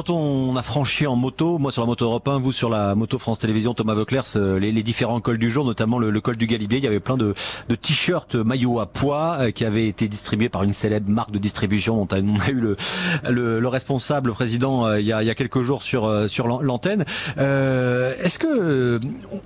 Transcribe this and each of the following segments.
quand on a franchi en moto, moi sur la moto Europe 1, vous sur la moto France Télévisions, Thomas Veuclers, les, les, différents cols du jour, notamment le, col du Galibier, il y avait plein de, de t-shirts maillots à poids euh, qui avaient été distribués par une célèbre marque de distribution dont on a eu le, le, le responsable, le président, euh, il, y a, il y a quelques jours sur, euh, sur l'antenne. Est-ce que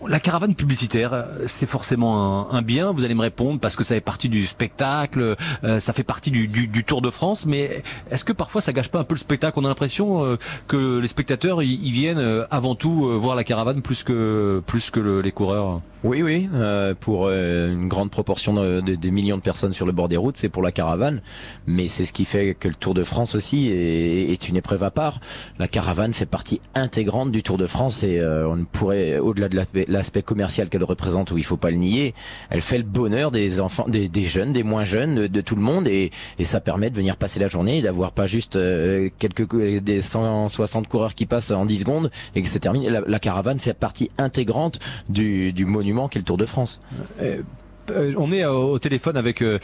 la caravane publicitaire, c'est forcément un, un, bien? Vous allez me répondre parce que ça fait partie du spectacle, ça fait partie du, du, du Tour de France, mais est-ce que parfois ça gâche pas un peu le spectacle? On a l'impression que les spectateurs ils viennent avant tout voir la caravane plus que plus que les coureurs. Oui, oui, euh, pour euh, une grande proportion de, millions de personnes sur le bord des routes, c'est pour la caravane, mais c'est ce qui fait que le Tour de France aussi est, est une épreuve à part. La caravane fait partie intégrante du Tour de France et euh, on pourrait, au-delà de l'aspect commercial qu'elle représente, où il faut pas le nier, elle fait le bonheur des enfants, des, jeunes, des moins jeunes, de, tout le monde, et, et, ça permet de venir passer la journée, d'avoir pas juste euh, quelques des 160 coureurs qui passent en 10 secondes et que c'est terminé. La, caravane fait partie intégrante du monument qui est le Tour de France. Euh, euh, on est au téléphone avec euh,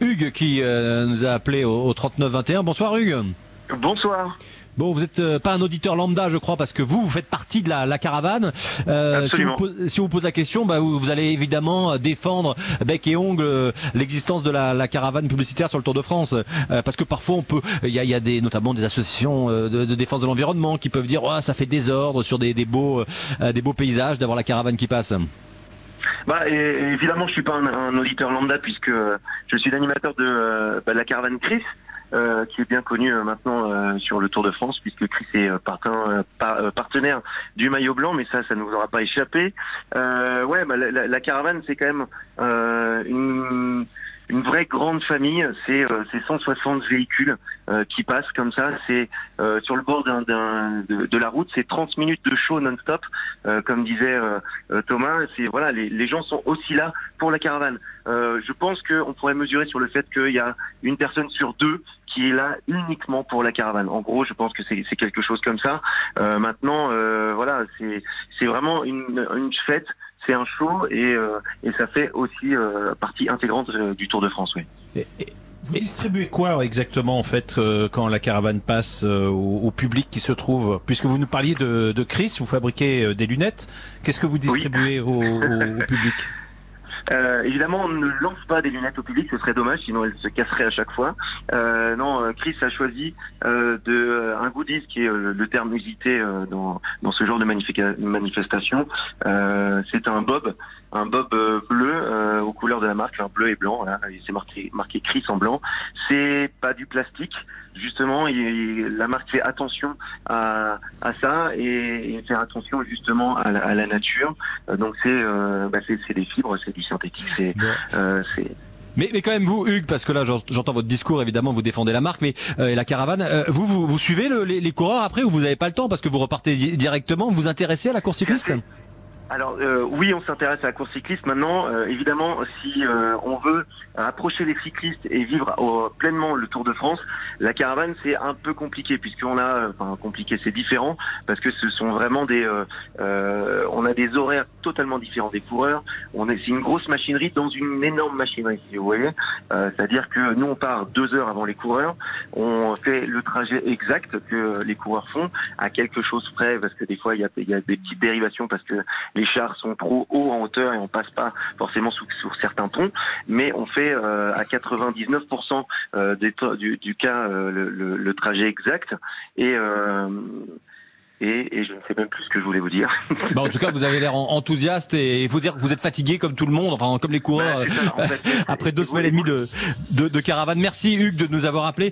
Hugues qui nous a appelé au, 3921. Bonsoir Hugues. Bonsoir. Bon, vous n'êtes pas un auditeur lambda, je crois, parce que vous, vous faites partie de la, caravane. si, vous, si vous pose la question, bah, vous, allez évidemment défendre bec et ongle l'existence de la, caravane publicitaire sur le Tour de France, parce que parfois on peut, il y a, des, notamment des associations de, défense de l'environnement qui peuvent dire, oh, ça fait désordre sur des, des beaux, des beaux paysages d'avoir la caravane qui passe. Bah, et, évidemment, je suis pas un, auditeur lambda puisque je suis l'animateur de, euh, bah, la caravane Chris. Euh, qui est bien connu euh, maintenant sur le Tour de France, puisque Chris est partenaire du maillot blanc, mais ça, ça ne vous aura pas échappé. ouais, bah, la, la, caravane, c'est quand même une une vraie grande famille. C'est euh, 160 véhicules euh, qui passent comme ça. C'est euh, sur le bord d'un, de, de, la route. C'est 30 minutes de show non-stop, euh, comme disait Thomas. C'est voilà, les, les, gens sont aussi là pour la caravane. je pense qu'on pourrait mesurer sur le fait qu'il y a une personne sur deux qui est là uniquement pour la caravane. En gros, je pense que c'est, quelque chose comme ça. maintenant, voilà, c'est, c'est vraiment une, une fête c'est un show et, euh, et ça fait aussi euh, partie intégrante euh, du Tour de France. Oui. vous distribuez quoi exactement en fait quand la caravane passe au, public qui se trouve? Puisque vous nous parliez de, de Chris, vous fabriquez des lunettes. Qu'est-ce que vous distribuez au, au public? euh, évidemment, on ne lance pas des lunettes au public, ce serait dommage, sinon elles se casseraient à chaque fois. Euh, non, euh, Chris a choisi euh, de euh, un goodies qui est le terme usité dans, dans ce genre de manifestation. c'est un bob, un bob bleu aux couleurs de la marque, un bleu et blanc. Voilà, c'est marqué, marqué Chris en blanc. C'est pas du plastique justement, il, la marque fait attention à, à ça et, et, fait attention justement à la, à la nature. donc c'est euh, bah c'est des fibres, c'est du synthétique, c'est euh, mais, mais quand même vous, Hugues, parce que là j'entends votre discours, évidemment, vous défendez la marque, mais euh, et la caravane. Euh, vous, vous, vous, suivez le, les, les, coureurs après ou vous n'avez pas le temps parce que vous repartez directement Vous vous intéressez à la course cycliste? Alors euh, oui, on s'intéresse à la course cycliste. Maintenant, euh, évidemment, si euh, on veut approcher les cyclistes et vivre pleinement le Tour de France, la caravane c'est un peu compliqué puisqu'on a, enfin compliqué, c'est différent parce que ce sont vraiment des, on a des horaires totalement différents des coureurs. On est, c'est une grosse machinerie dans une énorme machinerie, si vous voyez. C'est-à-dire que nous on part deux heures avant les coureurs, on fait le trajet exact que les coureurs font à quelque chose près parce que des fois il y a, des petites dérivations parce que chars sont trop hauts en hauteur et on passe pas forcément sous, sur certains ponts, mais on fait euh, à 99% euh, des, du, du, cas euh, le, le, trajet exact et et, et, je ne sais même plus ce que je voulais vous dire. Bah en tout cas, vous avez l'air enthousiaste et faut dire que vous êtes fatigué comme tout le monde, enfin comme les coureurs, bah, après deux semaines et demie de, de, de caravane. Merci Hugues de nous avoir appelé.